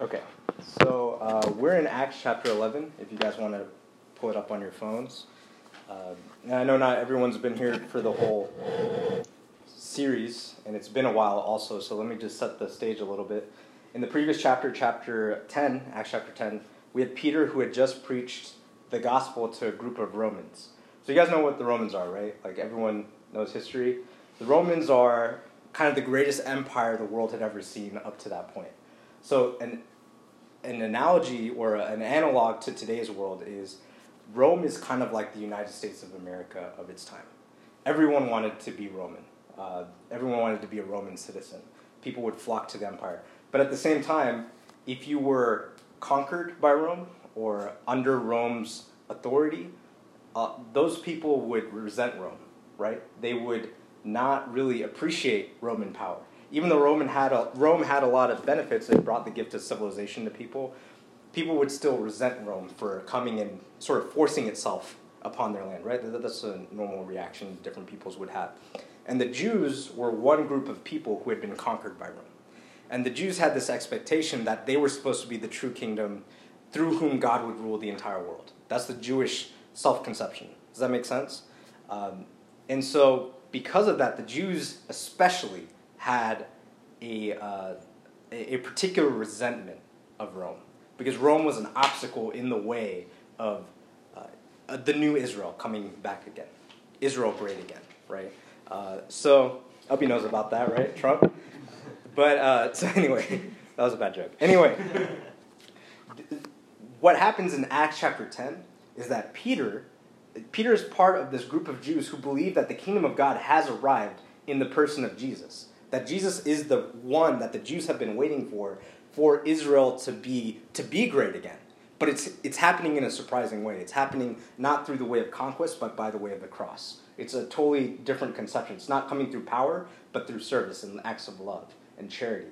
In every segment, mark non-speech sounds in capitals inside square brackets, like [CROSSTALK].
Okay, so uh, we're in Acts chapter 11, if you guys want to pull it up on your phones. Uh, I know not everyone's been here for the whole series, and it's been a while also, so let me just set the stage a little bit. In the previous chapter, chapter 10, Acts chapter 10, we had Peter who had just preached the gospel to a group of Romans. So you guys know what the Romans are, right? Like everyone knows history. The Romans are kind of the greatest empire the world had ever seen up to that point. So an an analogy or an analog to today's world is Rome is kind of like the United States of America of its time. Everyone wanted to be Roman. Uh, everyone wanted to be a Roman citizen. People would flock to the empire. But at the same time, if you were conquered by Rome or under Rome's authority, uh, those people would resent Rome, right? They would not really appreciate Roman power even though Roman had a, Rome had a lot of benefits, it brought the gift of civilization to people. People would still resent Rome for coming and sort of forcing itself upon their land, right? That's a normal reaction different peoples would have. And the Jews were one group of people who had been conquered by Rome. And the Jews had this expectation that they were supposed to be the true kingdom through whom God would rule the entire world. That's the Jewish self conception. Does that make sense? Um, and so, because of that, the Jews especially had a, uh, a, particular resentment of Rome because Rome was an obstacle in the way of uh, the new Israel coming back again, Israel great again, right? Uh, so, hope he knows about that, right, Trump? But uh, [LAUGHS] so anyway, that was a bad joke. Anyway, what happens in Acts chapter ten is that Peter, Peter is part of this group of Jews who believe that the kingdom of God has arrived in the person of Jesus that Jesus is the one that the Jews have been waiting for for Israel to be to be great again. But it's it's happening in a surprising way. It's happening not through the way of conquest, but by the way of the cross. It's a totally different conception. It's not coming through power, but through service and acts of love and charity.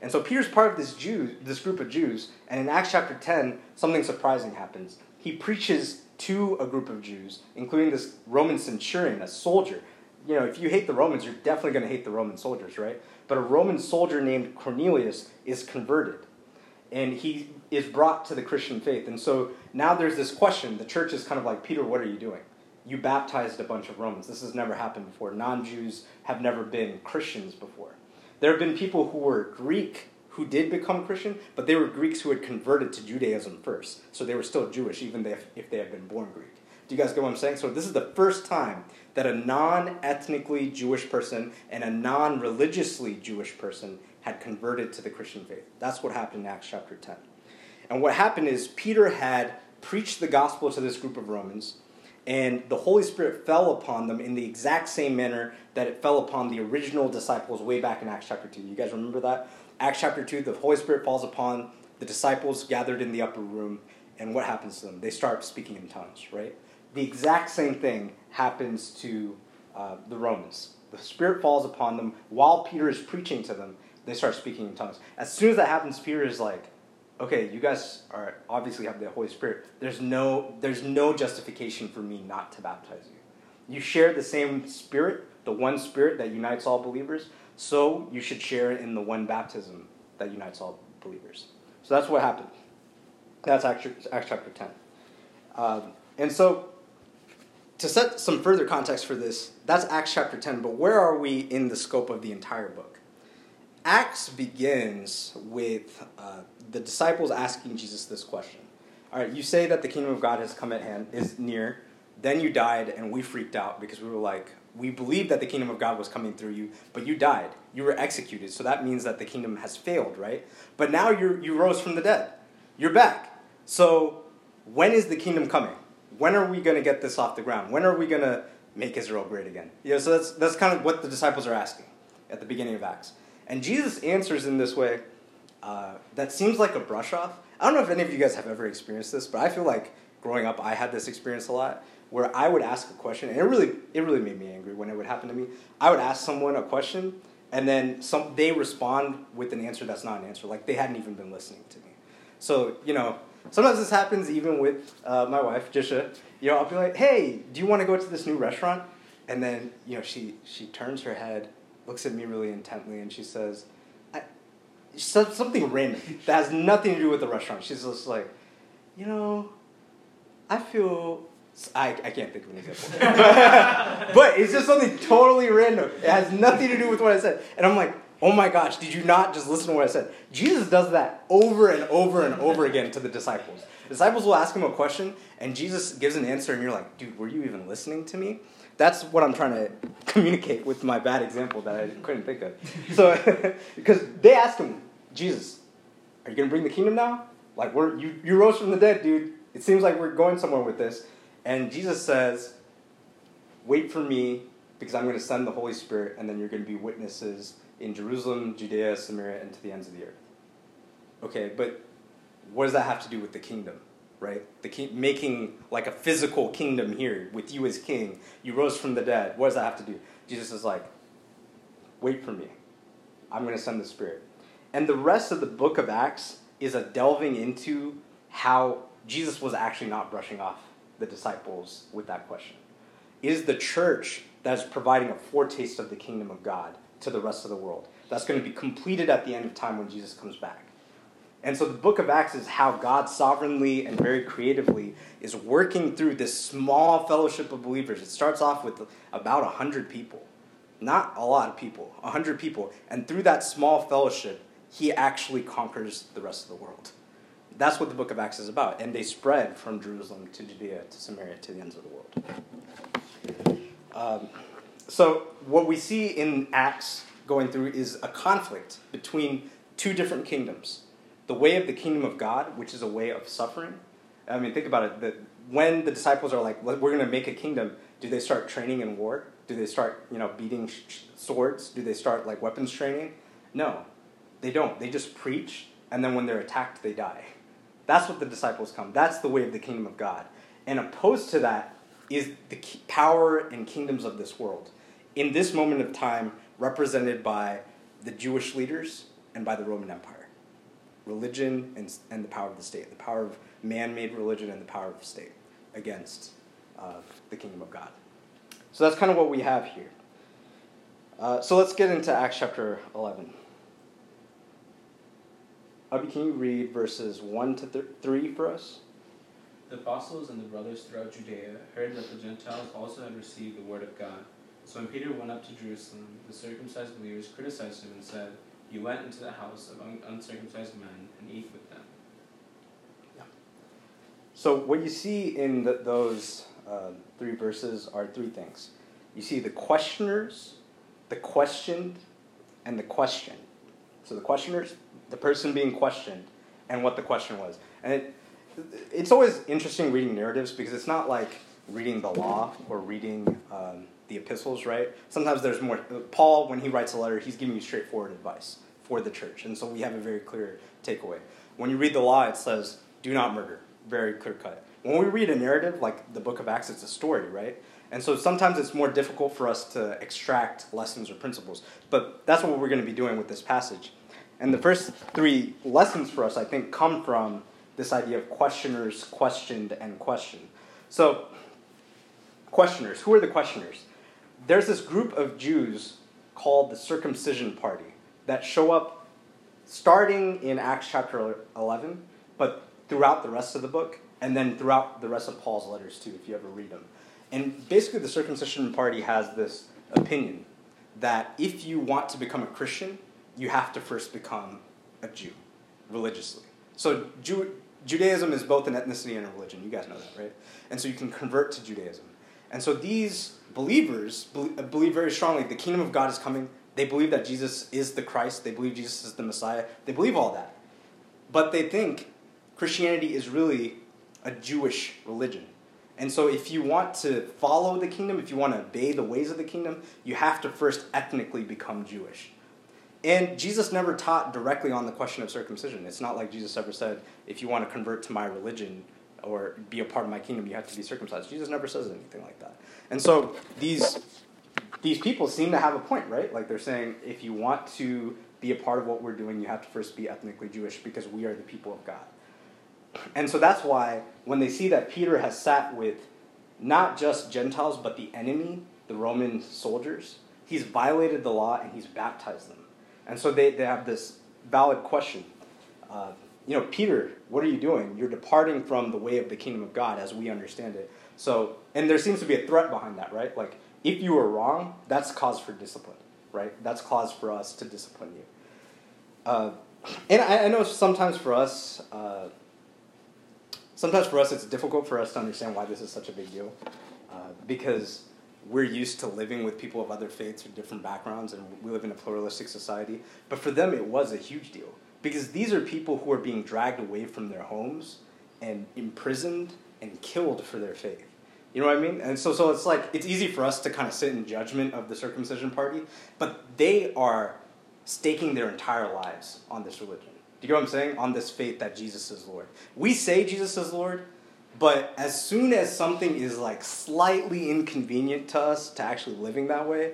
And so Peter's part of this Jew, this group of Jews, and in Acts chapter 10, something surprising happens. He preaches to a group of Jews, including this Roman centurion, a soldier, you know, if you hate the Romans, you're definitely going to hate the Roman soldiers, right? But a Roman soldier named Cornelius is converted, and he is brought to the Christian faith. And so now there's this question. The church is kind of like, Peter, what are you doing? You baptized a bunch of Romans. This has never happened before. Non Jews have never been Christians before. There have been people who were Greek who did become Christian, but they were Greeks who had converted to Judaism first. So they were still Jewish, even if they had been born Greek. Do you guys get what I'm saying? So this is the first time that a non ethnically Jewish person and a non religiously Jewish person had converted to the Christian faith. That's what happened in Acts chapter 10. And what happened is Peter had preached the gospel to this group of Romans, and the Holy Spirit fell upon them in the exact same manner that it fell upon the original disciples way back in Acts chapter 2. You guys remember that? Acts chapter 2, the Holy Spirit falls upon the disciples gathered in the upper room, and what happens to them? They start speaking in tongues, right? The exact same thing happens to uh, the Romans. The Spirit falls upon them while Peter is preaching to them. They start speaking in tongues. As soon as that happens, Peter is like, "Okay, you guys are obviously have the Holy Spirit. There's no there's no justification for me not to baptize you. You share the same Spirit, the one Spirit that unites all believers. So you should share in the one baptism that unites all believers. So that's what happened. That's Acts, chapter ten. Um, and so to set some further context for this, that's Acts chapter 10, but where are we in the scope of the entire book? Acts begins with uh, the disciples asking Jesus this question. All right, you say that the kingdom of God has come at hand, is near. Then you died, and we freaked out because we were like, we believed that the kingdom of God was coming through you, but you died. You were executed, so that means that the kingdom has failed, right? But now you you rose from the dead. You're back. So when is the kingdom coming? When are we going to get this off the ground? When are we going to make Israel great again? You know, so that's, that's kind of what the disciples are asking at the beginning of Acts. And Jesus answers in this way uh, that seems like a brush off. I don't know if any of you guys have ever experienced this, but I feel like growing up, I had this experience a lot where I would ask a question, and it really, it really made me angry when it would happen to me. I would ask someone a question, and then some, they respond with an answer that's not an answer, like they hadn't even been listening to me. So, you know, Sometimes this happens even with uh, my wife, Jisha. You know, I'll be like, "Hey, do you want to go to this new restaurant?" And then, you know, she she turns her head, looks at me really intently, and she says, "I, something random [LAUGHS] that has nothing to do with the restaurant. She's just like, you know, I feel I, I can't think of an example. [LAUGHS] but it's just something totally random. It has nothing to do with what I said. And I'm like, oh my gosh, did you not just listen to what I said? Jesus does that over and over and over again to the disciples. Disciples will ask him a question, and Jesus gives an answer, and you're like, dude, were you even listening to me? That's what I'm trying to [LAUGHS] communicate with my bad example that I couldn't think of. So, [LAUGHS] because they ask him, Jesus, are you going to bring the kingdom now? Like, we're, you, you rose from the dead, dude. It seems like we're going somewhere with this. And Jesus says, Wait for me because I'm going to send the Holy Spirit, and then you're going to be witnesses in Jerusalem, Judea, Samaria, and to the ends of the earth. Okay, but what does that have to do with the kingdom, right? The king, making like a physical kingdom here with you as king. You rose from the dead. What does that have to do? Jesus is like, wait for me. I'm going to send the Spirit. And the rest of the book of Acts is a delving into how Jesus was actually not brushing off the disciples with that question. Is the church that is providing a foretaste of the kingdom of God to the rest of the world? That's going to be completed at the end of time when Jesus comes back. And so the book of Acts is how God sovereignly and very creatively is working through this small fellowship of believers. It starts off with about 100 people. Not a lot of people, 100 people. And through that small fellowship, he actually conquers the rest of the world. That's what the book of Acts is about. And they spread from Jerusalem to Judea to Samaria to the ends of the world. Um, so, what we see in Acts going through is a conflict between two different kingdoms the way of the kingdom of God, which is a way of suffering. I mean, think about it. When the disciples are like, we're going to make a kingdom, do they start training in war? Do they start, you know, beating swords? Do they start like weapons training? No, they don't. They just preach, and then when they're attacked, they die. That's what the disciples come. That's the way of the kingdom of God. And opposed to that is the power and kingdoms of this world. In this moment of time, represented by the Jewish leaders and by the Roman Empire. Religion and, and the power of the state, the power of man made religion and the power of the state against uh, the kingdom of God. So that's kind of what we have here. Uh, so let's get into Acts chapter 11. Abby, can you read verses 1 to th- 3 for us? The apostles and the brothers throughout Judea heard that the Gentiles also had received the word of God. So when Peter went up to Jerusalem, the circumcised believers criticized him and said, You went into the house of un- uncircumcised men and eat with them. Yeah. So what you see in the, those uh, three verses are three things. You see the questioners, the questioned, and the question. So the questioners, the person being questioned and what the question was. And it, it's always interesting reading narratives because it's not like reading the law or reading um, the epistles, right? Sometimes there's more. Paul, when he writes a letter, he's giving you straightforward advice for the church. And so we have a very clear takeaway. When you read the law, it says, do not murder. Very clear cut. When we read a narrative, like the book of Acts, it's a story, right? And so sometimes it's more difficult for us to extract lessons or principles. But that's what we're going to be doing with this passage. And the first three lessons for us, I think, come from this idea of questioners, questioned, and questioned. So, questioners, who are the questioners? There's this group of Jews called the circumcision party that show up starting in Acts chapter 11, but throughout the rest of the book, and then throughout the rest of Paul's letters too, if you ever read them. And basically, the circumcision party has this opinion that if you want to become a Christian, you have to first become a Jew religiously. So Jew, Judaism is both an ethnicity and a religion. You guys know that, right? And so you can convert to Judaism. And so these believers believe very strongly the kingdom of God is coming. They believe that Jesus is the Christ. They believe Jesus is the Messiah. They believe all that. But they think Christianity is really a Jewish religion. And so, if you want to follow the kingdom, if you want to obey the ways of the kingdom, you have to first ethnically become Jewish. And Jesus never taught directly on the question of circumcision. It's not like Jesus ever said, if you want to convert to my religion or be a part of my kingdom, you have to be circumcised. Jesus never says anything like that. And so these, these people seem to have a point, right? Like they're saying, if you want to be a part of what we're doing, you have to first be ethnically Jewish because we are the people of God. And so that's why when they see that Peter has sat with not just Gentiles, but the enemy, the Roman soldiers, he's violated the law and he's baptized them. And so they, they have this valid question. Uh, you know, Peter, what are you doing? You're departing from the way of the kingdom of God as we understand it. So, and there seems to be a threat behind that, right? Like, if you are wrong, that's cause for discipline, right? That's cause for us to discipline you. Uh, and I, I, know sometimes for us, uh, sometimes for us, it's difficult for us to understand why this is such a big deal, uh, because we're used to living with people of other faiths or different backgrounds, and we live in a pluralistic society. But for them, it was a huge deal because these are people who are being dragged away from their homes and imprisoned and killed for their faith. You know what I mean? And so, so it's like it's easy for us to kind of sit in judgment of the circumcision party, but they are staking their entire lives on this religion. Do you get what I'm saying? On this faith that Jesus is Lord. We say Jesus is Lord, but as soon as something is like slightly inconvenient to us to actually living that way,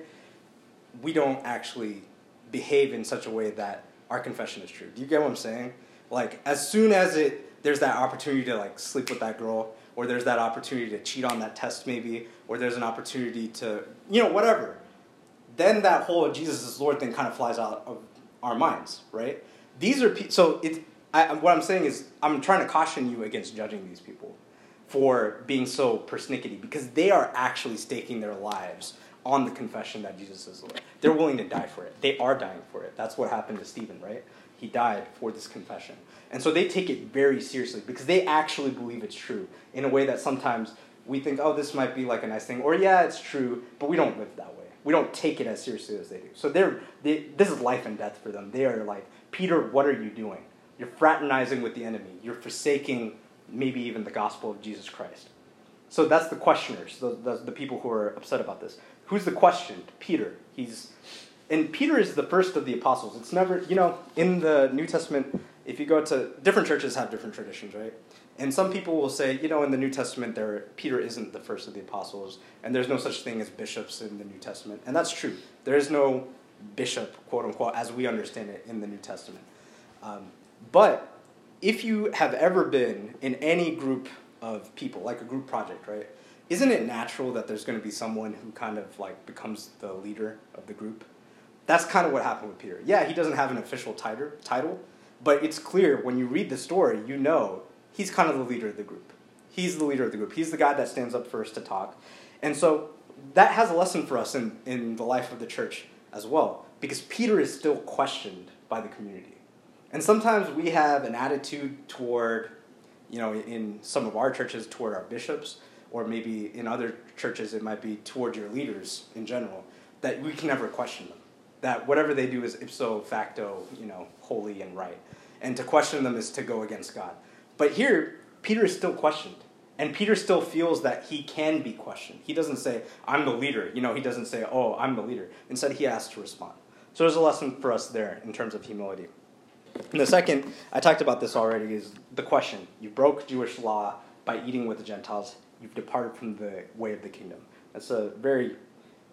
we don't actually behave in such a way that our confession is true. Do you get what I'm saying? Like as soon as it there's that opportunity to like sleep with that girl, or there's that opportunity to cheat on that test maybe, or there's an opportunity to you know whatever, then that whole Jesus is Lord thing kind of flies out of our minds, right? These are pe- so it's I, what I'm saying is I'm trying to caution you against judging these people for being so persnickety because they are actually staking their lives on the confession that Jesus is Lord. They're willing to die for it. They are dying for it. That's what happened to Stephen, right? He died for this confession. And so they take it very seriously because they actually believe it's true in a way that sometimes we think, oh, this might be like a nice thing, or yeah, it's true, but we don't live that way. We don't take it as seriously as they do. So they're, they, this is life and death for them. They are like, Peter, what are you doing? You're fraternizing with the enemy. You're forsaking maybe even the gospel of Jesus Christ. So that's the questioners, the, the, the people who are upset about this. Who's the question? Peter. He's and Peter is the first of the apostles. It's never, you know, in the New Testament, if you go to different churches have different traditions, right? And some people will say, you know, in the New Testament, there Peter isn't the first of the apostles, and there's no such thing as bishops in the New Testament, and that's true. There is no bishop, quote unquote, as we understand it in the New Testament. Um, but if you have ever been in any group of people, like a group project, right? Isn't it natural that there's going to be someone who kind of like becomes the leader of the group? That's kind of what happened with Peter. Yeah, he doesn't have an official title, title, but it's clear when you read the story, you know he's kind of the leader of the group. He's the leader of the group. He's the guy that stands up first to talk. And so that has a lesson for us in, in the life of the church as well, because Peter is still questioned by the community. And sometimes we have an attitude toward, you know, in some of our churches, toward our bishops, or maybe in other churches, it might be toward your leaders in general, that we can never question them. That whatever they do is ipso facto, you know, holy and right. And to question them is to go against God. But here, Peter is still questioned. And Peter still feels that he can be questioned. He doesn't say, I'm the leader. You know, he doesn't say, oh, I'm the leader. Instead, he asks to respond. So there's a lesson for us there in terms of humility. And the second, I talked about this already, is the question. You broke Jewish law by eating with the Gentiles. You've departed from the way of the kingdom. That's a very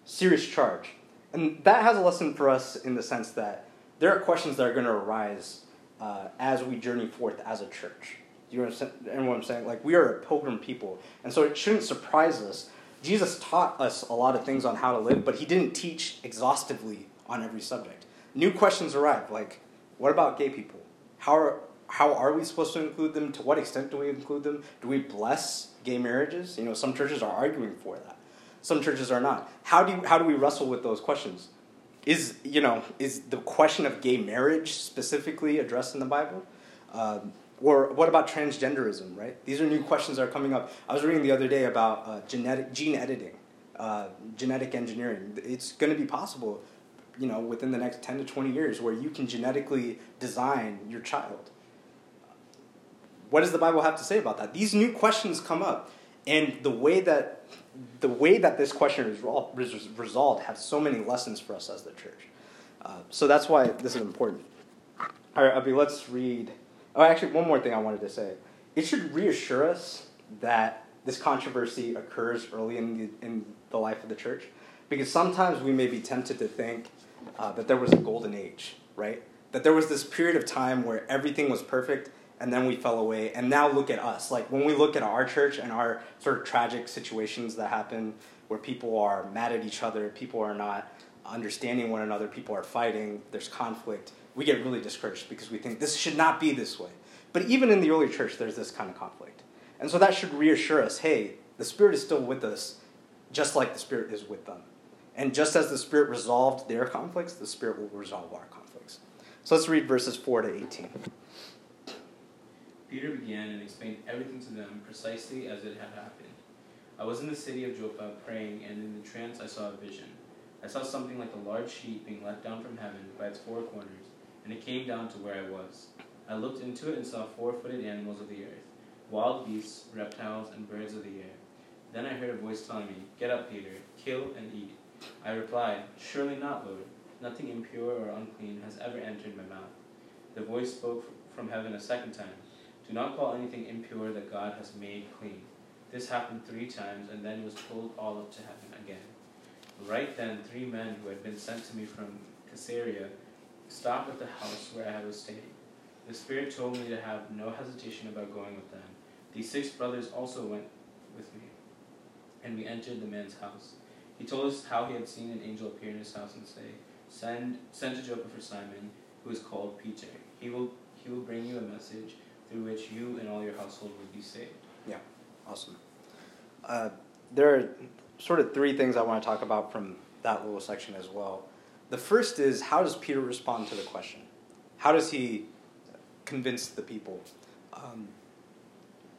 serious charge. And that has a lesson for us in the sense that there are questions that are going to arise uh, as we journey forth as a church. Do you understand what I'm saying? Like, we are a pilgrim people. And so it shouldn't surprise us. Jesus taught us a lot of things on how to live, but he didn't teach exhaustively on every subject. New questions arrive, like, what about gay people? How are, how are we supposed to include them? To what extent do we include them? Do we bless gay marriages? You know, some churches are arguing for that. Some churches are not. How do you, how do we wrestle with those questions? Is you know is the question of gay marriage specifically addressed in the Bible? Um, or what about transgenderism? Right. These are new questions that are coming up. I was reading the other day about uh, genetic gene editing, uh, genetic engineering. It's going to be possible you know, within the next 10 to 20 years where you can genetically design your child. What does the Bible have to say about that? These new questions come up, and the way that the way that this question is resolved has so many lessons for us as the church. Uh, so that's why this is important. All right, Abby, let's read. Oh, actually, one more thing I wanted to say. It should reassure us that this controversy occurs early in the, in the life of the church, because sometimes we may be tempted to think uh, that there was a golden age, right? That there was this period of time where everything was perfect and then we fell away. And now look at us. Like when we look at our church and our sort of tragic situations that happen where people are mad at each other, people are not understanding one another, people are fighting, there's conflict. we get really discouraged because we think this should not be this way. But even in the early church, there's this kind of conflict. And so that should reassure us hey, the Spirit is still with us, just like the Spirit is with them. And just as the Spirit resolved their conflicts, the Spirit will resolve our conflicts. So let's read verses 4 to 18. Peter began and explained everything to them precisely as it had happened. I was in the city of Joppa praying, and in the trance I saw a vision. I saw something like a large sheet being let down from heaven by its four corners, and it came down to where I was. I looked into it and saw four footed animals of the earth, wild beasts, reptiles, and birds of the air. Then I heard a voice telling me, Get up, Peter, kill and eat. I replied, Surely not, Lord. Nothing impure or unclean has ever entered my mouth. The voice spoke from heaven a second time. Do not call anything impure that God has made clean. This happened three times, and then was pulled all up to heaven again. Right then, three men who had been sent to me from Caesarea stopped at the house where I was staying. The Spirit told me to have no hesitation about going with them. These six brothers also went with me, and we entered the man's house. He told us how he had seen an angel appear in his house and say, "Send, send to Joppa for Simon, who is called Peter. He will, he will bring you a message." Through which you and all your household would be saved. Yeah, awesome. Uh, there are sort of three things I want to talk about from that little section as well. The first is how does Peter respond to the question? How does he convince the people? Um,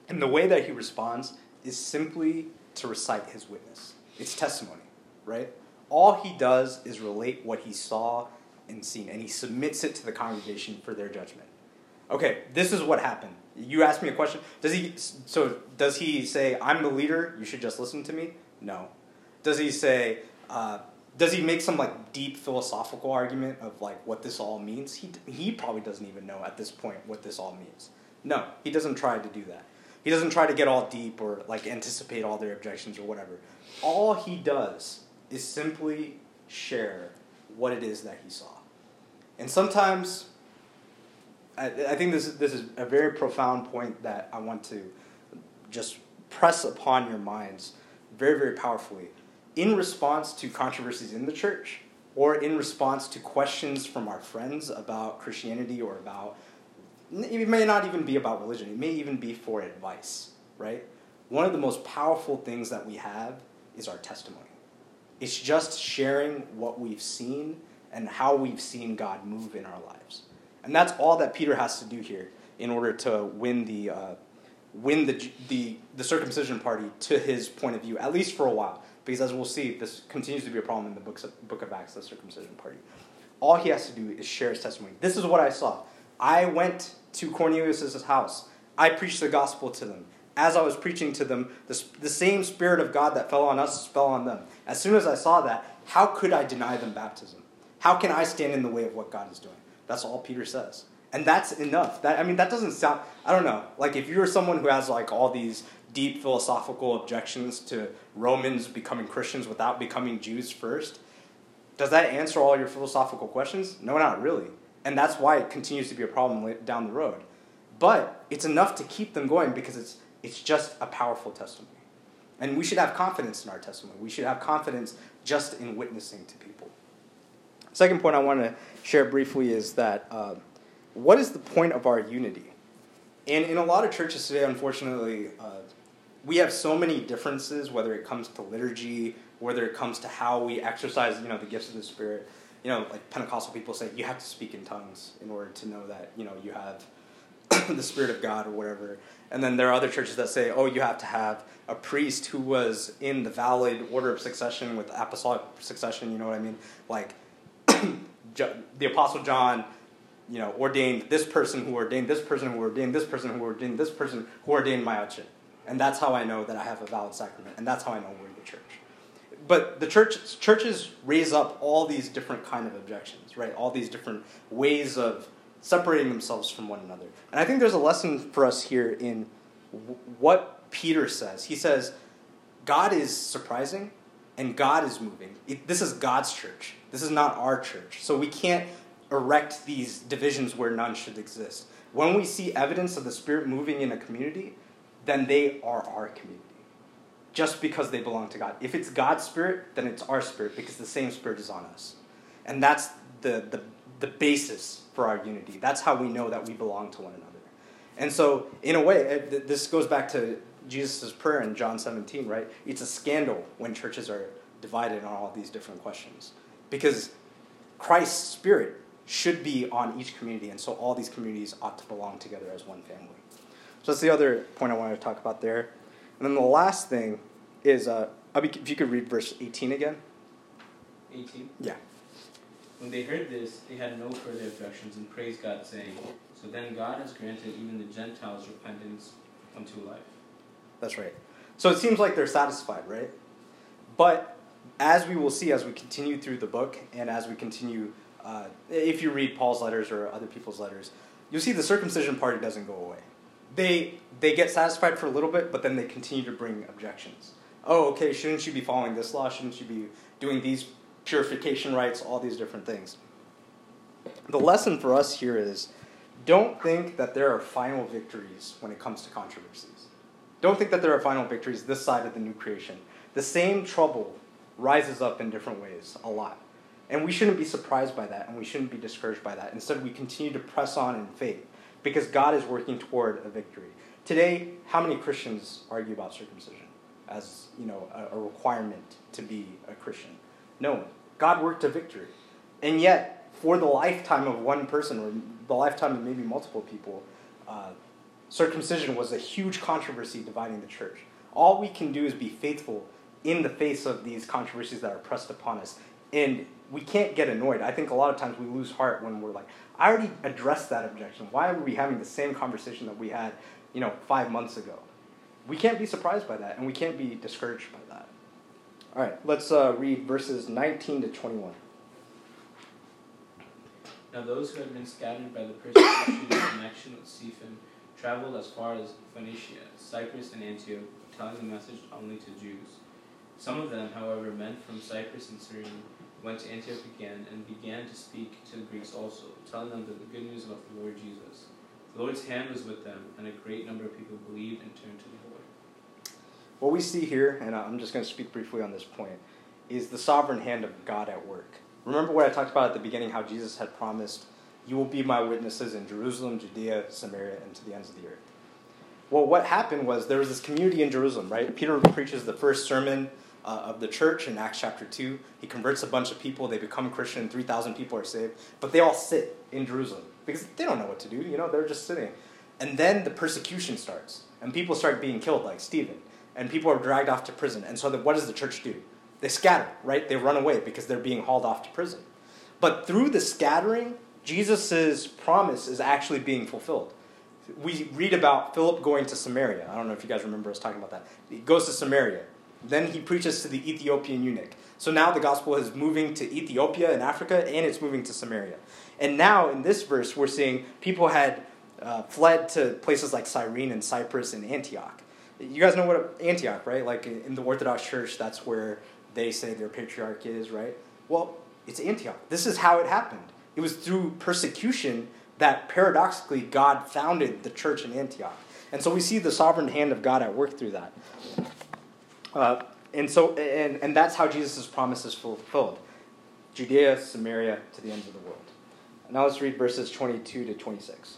and the way that he responds is simply to recite his witness. It's testimony, right? All he does is relate what he saw and seen, and he submits it to the congregation for their judgment okay, this is what happened. You asked me a question. Does he so does he say I'm the leader? You should just listen to me? No. Does he say? Uh, does he make some like deep philosophical argument of like what this all means? He he probably doesn't even know at this point what this all means. No, he doesn't try to do that. He doesn't try to get all deep or like anticipate all their objections or whatever. All he does is simply share what it is that he saw. And sometimes I, I think this is, this is a very profound point that I want to just press upon your minds very, very powerfully. In response to controversies in the church, or in response to questions from our friends about Christianity or about, it may not even be about religion, it may even be for advice, right? One of the most powerful things that we have is our testimony. It's just sharing what we've seen and how we've seen God move in our lives. And that's all that Peter has to do here in order to win the, uh, win the, the, the circumcision party to his point of view, at least for a while. Because as we'll see, this continues to be a problem in the books of, book of Acts, the circumcision party. All he has to do is share his testimony. This is what I saw. I went to Cornelius' house. I preached the gospel to them. As I was preaching to them, the, the same Spirit of God that fell on us fell on them. As soon as I saw that, how could I deny them baptism? How can I stand in the way of what God is doing? That's all Peter says. And that's enough. That I mean that doesn't sound I don't know. Like if you're someone who has like all these deep philosophical objections to Romans becoming Christians without becoming Jews first, does that answer all your philosophical questions? No, not really. And that's why it continues to be a problem down the road. But it's enough to keep them going because it's it's just a powerful testimony. And we should have confidence in our testimony. We should have confidence just in witnessing to people. Second point I want to share briefly is that uh, what is the point of our unity? And in a lot of churches today, unfortunately, uh, we have so many differences, whether it comes to liturgy, whether it comes to how we exercise, you know, the gifts of the Spirit. You know, like Pentecostal people say, you have to speak in tongues in order to know that, you know, you have [COUGHS] the Spirit of God or whatever. And then there are other churches that say, oh, you have to have a priest who was in the valid order of succession with apostolic succession, you know what I mean? Like, [COUGHS] the Apostle John, you know, ordained this person who ordained this person who ordained this person who ordained this person who ordained my outfit. And that's how I know that I have a valid sacrament. And that's how I know we're in the church. But the church, churches raise up all these different kind of objections, right? All these different ways of separating themselves from one another. And I think there's a lesson for us here in what Peter says. He says, God is surprising and God is moving. It, this is God's church. This is not our church. So we can't erect these divisions where none should exist. When we see evidence of the Spirit moving in a community, then they are our community. Just because they belong to God. If it's God's Spirit, then it's our Spirit because the same Spirit is on us. And that's the, the the basis for our unity. That's how we know that we belong to one another. And so, in a way, this goes back to Jesus' prayer in John 17, right? It's a scandal when churches are divided on all these different questions. Because Christ's Spirit should be on each community, and so all these communities ought to belong together as one family. So that's the other point I wanted to talk about there. And then the last thing is, uh, if you could read verse 18 again. 18? Yeah. When they heard this, they had no further objections and praised God, saying, So then God has granted even the Gentiles repentance unto life. That's right. So it seems like they're satisfied, right? But as we will see as we continue through the book and as we continue, uh, if you read Paul's letters or other people's letters, you'll see the circumcision party doesn't go away. They, they get satisfied for a little bit, but then they continue to bring objections. Oh, okay, shouldn't you be following this law? Shouldn't you be doing these purification rites, all these different things? The lesson for us here is don't think that there are final victories when it comes to controversies. Don't think that there are final victories this side of the new creation. The same trouble rises up in different ways a lot. And we shouldn't be surprised by that and we shouldn't be discouraged by that. Instead, we continue to press on in faith because God is working toward a victory. Today, how many Christians argue about circumcision as, you know, a, a requirement to be a Christian? No one. God worked a victory. And yet, for the lifetime of one person or the lifetime of maybe multiple people, uh, circumcision was a huge controversy dividing the church. All we can do is be faithful in the face of these controversies that are pressed upon us. And we can't get annoyed. I think a lot of times we lose heart when we're like, I already addressed that objection. Why are we having the same conversation that we had, you know, five months ago? We can't be surprised by that, and we can't be discouraged by that. All right, let's uh, read verses 19 to 21. Now those who had been scattered by the persecution in connection with Stephen traveled as far as Phoenicia, Cyprus, and Antioch, telling the message only to Jews. Some of them, however, men from Cyprus and Cyrene, went to Antioch again and began to speak to the Greeks also, telling them the good news about the Lord Jesus. The Lord's hand was with them, and a great number of people believed and turned to the Lord. What we see here, and I'm just going to speak briefly on this point, is the sovereign hand of God at work. Remember what I talked about at the beginning how Jesus had promised, You will be my witnesses in Jerusalem, Judea, Samaria, and to the ends of the earth. Well, what happened was there was this community in Jerusalem, right? Peter preaches the first sermon uh, of the church in Acts chapter 2. He converts a bunch of people, they become Christian, 3,000 people are saved, but they all sit in Jerusalem because they don't know what to do, you know, they're just sitting. And then the persecution starts, and people start being killed, like Stephen, and people are dragged off to prison. And so, the, what does the church do? They scatter, right? They run away because they're being hauled off to prison. But through the scattering, Jesus' promise is actually being fulfilled. We read about Philip going to Samaria. I don't know if you guys remember us talking about that. He goes to Samaria. Then he preaches to the Ethiopian eunuch. So now the gospel is moving to Ethiopia and Africa, and it's moving to Samaria. And now in this verse, we're seeing people had uh, fled to places like Cyrene and Cyprus and Antioch. You guys know what Antioch, right? Like in the Orthodox Church, that's where they say their patriarch is, right? Well, it's Antioch. This is how it happened. It was through persecution that paradoxically God founded the church in Antioch. And so we see the sovereign hand of God at work through that. Uh, and so and, and that's how Jesus' promise is fulfilled. Judea, Samaria, to the ends of the world. Now let's read verses 22 to 26.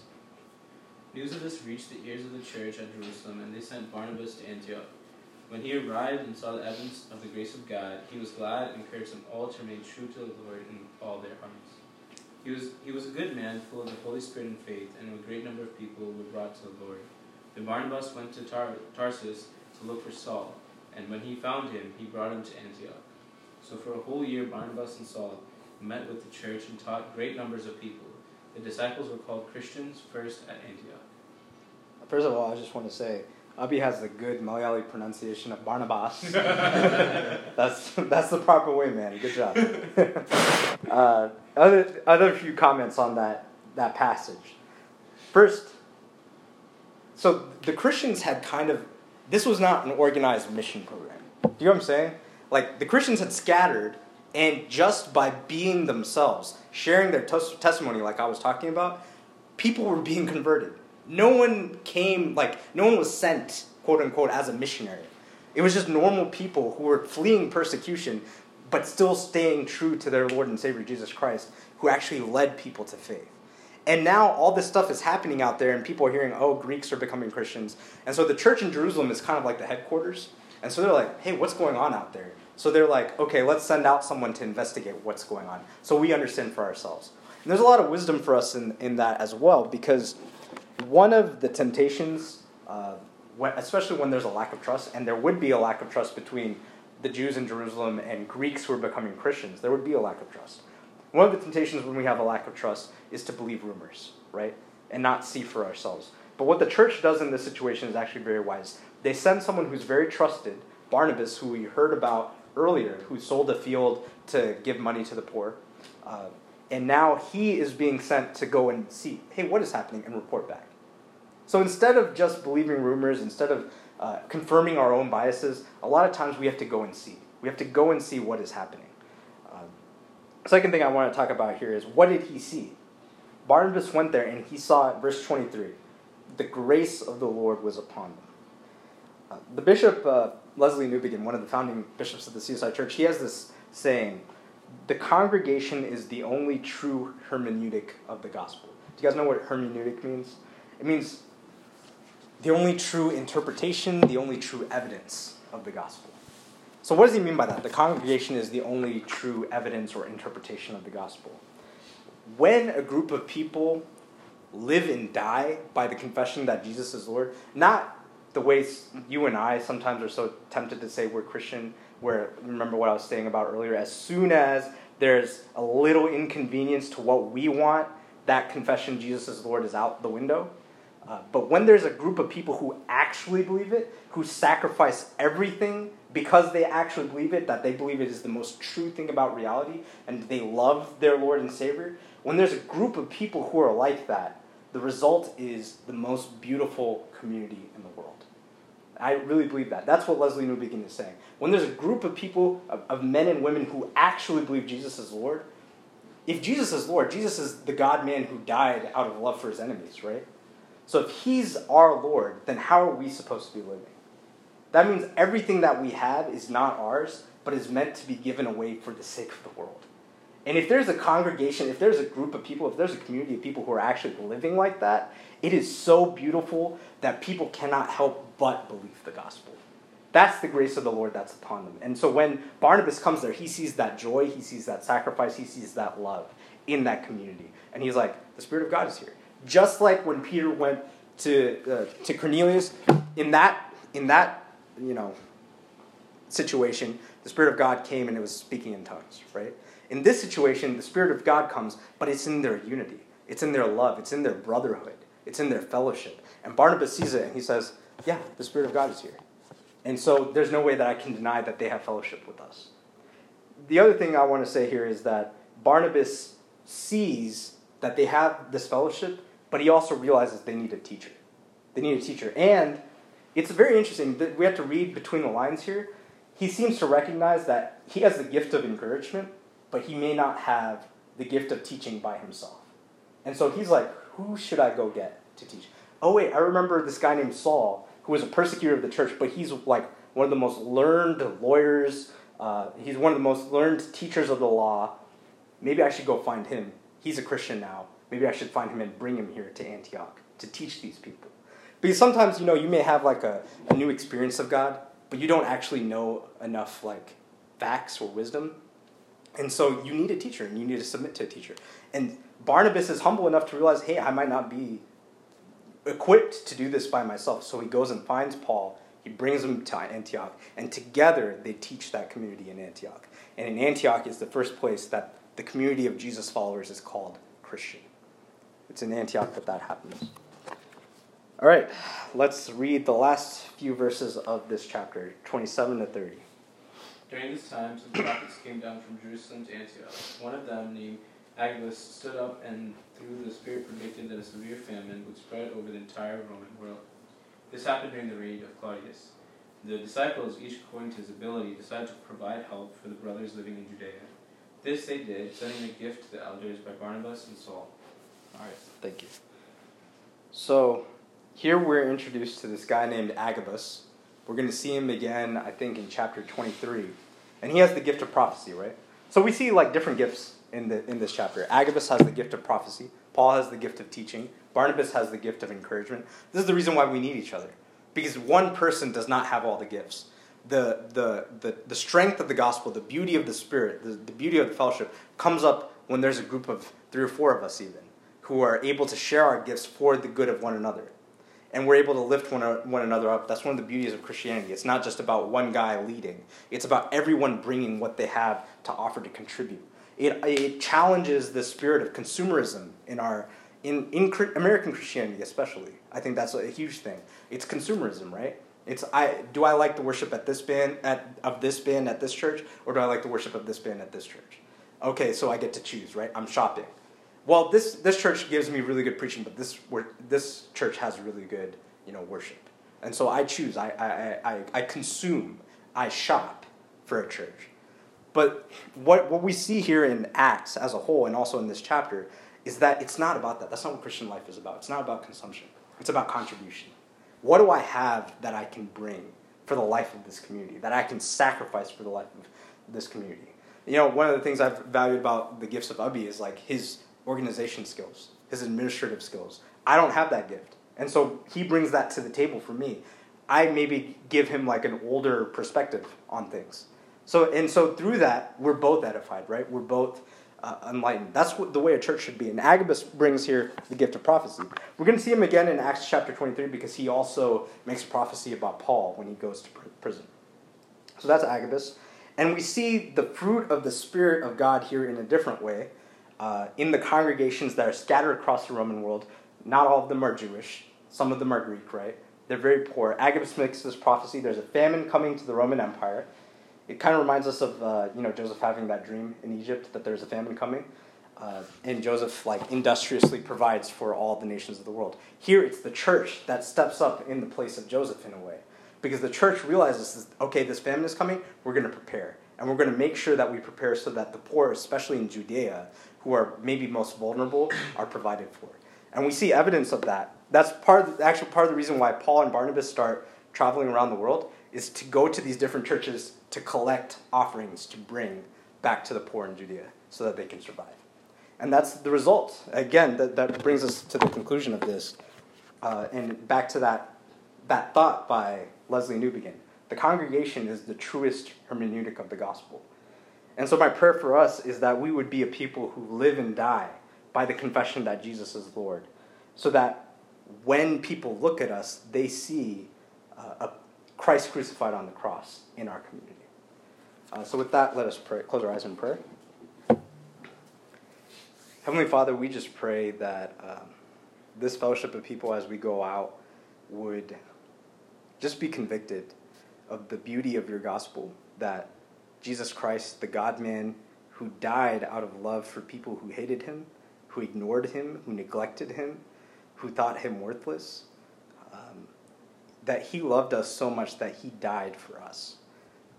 News of this reached the ears of the church at Jerusalem, and they sent Barnabas to Antioch. When he arrived and saw the evidence of the grace of God, he was glad and encouraged them all to remain true to the Lord in all their hearts. He was, he was a good man, full of the Holy Spirit and faith, and a great number of people were brought to the Lord. Then Barnabas went to Tar- Tarsus to look for Saul, and when he found him, he brought him to Antioch. So for a whole year, Barnabas and Saul met with the church and taught great numbers of people. The disciples were called Christians first at Antioch. First of all, I just want to say, Abi has the good Malayali pronunciation of Barnabas. [LAUGHS] [LAUGHS] that's that's the proper way, man. Good job. [LAUGHS] uh, other other few comments on that that passage. First, so the Christians had kind of this was not an organized mission program. Do you know what I'm saying? Like the Christians had scattered, and just by being themselves, sharing their tes- testimony, like I was talking about, people were being converted. No one came, like, no one was sent, quote unquote, as a missionary. It was just normal people who were fleeing persecution, but still staying true to their Lord and Savior Jesus Christ, who actually led people to faith. And now all this stuff is happening out there, and people are hearing, oh, Greeks are becoming Christians. And so the church in Jerusalem is kind of like the headquarters. And so they're like, hey, what's going on out there? So they're like, okay, let's send out someone to investigate what's going on so we understand for ourselves. And there's a lot of wisdom for us in, in that as well, because one of the temptations, uh, when, especially when there's a lack of trust, and there would be a lack of trust between the Jews in Jerusalem and Greeks who are becoming Christians, there would be a lack of trust. One of the temptations when we have a lack of trust is to believe rumors, right? And not see for ourselves. But what the church does in this situation is actually very wise. They send someone who's very trusted, Barnabas, who we heard about earlier, who sold a field to give money to the poor. Uh, and now he is being sent to go and see, hey, what is happening, and report back. So instead of just believing rumors, instead of uh, confirming our own biases, a lot of times we have to go and see. We have to go and see what is happening. Um, second thing I want to talk about here is what did he see? Barnabas went there and he saw, verse 23, the grace of the Lord was upon them. Uh, the bishop, uh, Lesslie Newbigin, one of the founding bishops of the CSI Church, he has this saying the congregation is the only true hermeneutic of the gospel. Do you guys know what hermeneutic means? It means the only true interpretation, the only true evidence of the gospel. So, what does he mean by that? The congregation is the only true evidence or interpretation of the gospel. When a group of people live and die by the confession that Jesus is Lord, not the ways you and I sometimes are so tempted to say we're Christian, where, remember what I was saying about earlier, as soon as there's a little inconvenience to what we want, that confession Jesus is Lord is out the window. Uh, but when there's a group of people who actually believe it, who sacrifice everything because they actually believe it, that they believe it is the most true thing about reality, and they love their Lord and Savior, when there's a group of people who are like that, the result is the most beautiful community in the world. I really believe that. That's what Lesslie Newbigin is saying. When there's a group of people, of, of men and women who actually believe Jesus is Lord, if Jesus is Lord, Jesus is the God man who died out of love for his enemies, right? So if he's our Lord, then how are we supposed to be living? That means everything that we have is not ours, but is meant to be given away for the sake of the world. And if there's a congregation, if there's a group of people, if there's a community of people who are actually living like that, it is so beautiful that people cannot help but believe the gospel. That's the grace of the Lord that's upon them. And so when Barnabas comes there, he sees that joy, he sees that sacrifice, he sees that love in that community. And he's like, the Spirit of God is here. Just like when Peter went to, uh, to Cornelius, in that, in that, you know, situation, the Spirit of God came and it was speaking in tongues, right? In this situation, the Spirit of God comes, but it's in their unity. It's in their love. It's in their brotherhood. It's in their fellowship. And Barnabas sees it and he says, Yeah, the Spirit of God is here. And so there's no way that I can deny that they have fellowship with us. The other thing I want to say here is that Barnabas sees that they have this fellowship, but he also realizes they need a teacher. They need a teacher. And it's very interesting that we have to read between the lines here. He seems to recognize that he has the gift of encouragement, but he may not have the gift of teaching by himself. And so he's like, who should I go get to teach? Oh, wait, I remember this guy named Saul who was a persecutor of the church, but he's like one of the most learned lawyers. Uh, he's one of the most learned teachers of the law. Maybe I should go find him. He's a Christian now. Maybe I should find him and bring him here to Antioch to teach these people. Because sometimes, you know, you may have like a, a new experience of God, but you don't actually know enough like facts or wisdom. And so you need a teacher and you need to submit to a teacher. And Barnabas is humble enough to realize, hey, I might not be equipped to do this by myself. So he goes and finds Paul. He brings him to Antioch, and together they teach that community in Antioch. And in Antioch is the first place that the community of Jesus followers is called Christian. It's in Antioch that that happens. All right, let's read the last few verses of this chapter, 27 to 30. During this time, some prophets came down from Jerusalem to Antioch. One of them, named Agabus, stood up and through the Spirit predicted that a severe famine would spread over the entire Roman world. This happened during the reign of Claudius. The disciples, each according to his ability, decided to provide help for the brothers living in Judea. This they did, sending a gift to the elders by Barnabas and Saul. All right, thank you. So, here we're introduced to this guy named Agabus. We're going to see him again, I think, in chapter 23. And he has the gift of prophecy, right? So we see like different gifts in, the, in this chapter. Agabus has the gift of prophecy, Paul has the gift of teaching, Barnabas has the gift of encouragement. This is the reason why we need each other. Because one person does not have all the gifts. The, the, the, the strength of the gospel, the beauty of the Spirit, the, the beauty of the fellowship comes up when there's a group of three or four of us, even, who are able to share our gifts for the good of one another. And we're able to lift one, one another up. That's one of the beauties of Christianity. It's not just about one guy leading, it's about everyone bringing what they have to offer to contribute. It, it challenges the spirit of consumerism in our in, in American Christianity especially. I think that's a huge thing. It's consumerism, right? It's I do I like the worship at this band at of this band at this church or do I like the worship of this band at this church? Okay, so I get to choose, right? I'm shopping. Well, this this church gives me really good preaching, but this this church has really good, you know, worship. And so I choose, I I, I, I consume, I shop for a church. But what what we see here in Acts as a whole and also in this chapter is that it's not about that. That's not what Christian life is about. It's not about consumption. It's about contribution. What do I have that I can bring for the life of this community, that I can sacrifice for the life of this community? You know, one of the things I've valued about the gifts of Ubby is like his organization skills, his administrative skills. I don't have that gift. And so he brings that to the table for me. I maybe give him like an older perspective on things. So and so through that, we're both edified, right? We're both uh, enlightened. That's what, the way a church should be. And Agabus brings here the gift of prophecy. We're going to see him again in Acts chapter 23 because he also makes prophecy about Paul when he goes to prison. So that's Agabus. And we see the fruit of the Spirit of God here in a different way uh, in the congregations that are scattered across the Roman world. Not all of them are Jewish, some of them are Greek, right? They're very poor. Agabus makes this prophecy there's a famine coming to the Roman Empire it kind of reminds us of uh, you know Joseph having that dream in Egypt that there's a famine coming, uh, and Joseph like industriously provides for all the nations of the world. Here it's the church that steps up in the place of Joseph in a way, because the church realizes okay this famine is coming, we're going to prepare, and we're going to make sure that we prepare so that the poor, especially in Judea, who are maybe most vulnerable, are provided for. And we see evidence of that. That's part of the, actually part of the reason why Paul and Barnabas start traveling around the world is to go to these different churches to collect offerings to bring back to the poor in Judea so that they can survive. And that's the result. Again, that, that brings us to the conclusion of this. Uh, and back to that, that thought by Lesslie Newbigin. The congregation is the truest hermeneutic of the gospel. And so, my prayer for us is that we would be a people who live and die by the confession that Jesus is Lord, so that when people look at us, they see uh, a Christ crucified on the cross in our community. Uh, so, with that, let us pray. Close our eyes in prayer. Heavenly Father, we just pray that um, this fellowship of people as we go out would just be convicted of the beauty of your gospel that Jesus Christ, the God man who died out of love for people who hated him, who ignored him, who neglected him, who thought him worthless, that he loved us so much that he died for us.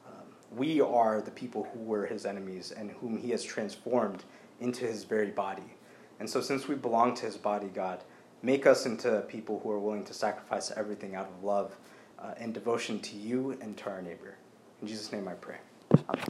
Um, we are the people who were his enemies and whom he has transformed into his very body. And so, since we belong to his body, God, make us into people who are willing to sacrifice everything out of love uh, and devotion to you and to our neighbor. In Jesus' name I pray. あの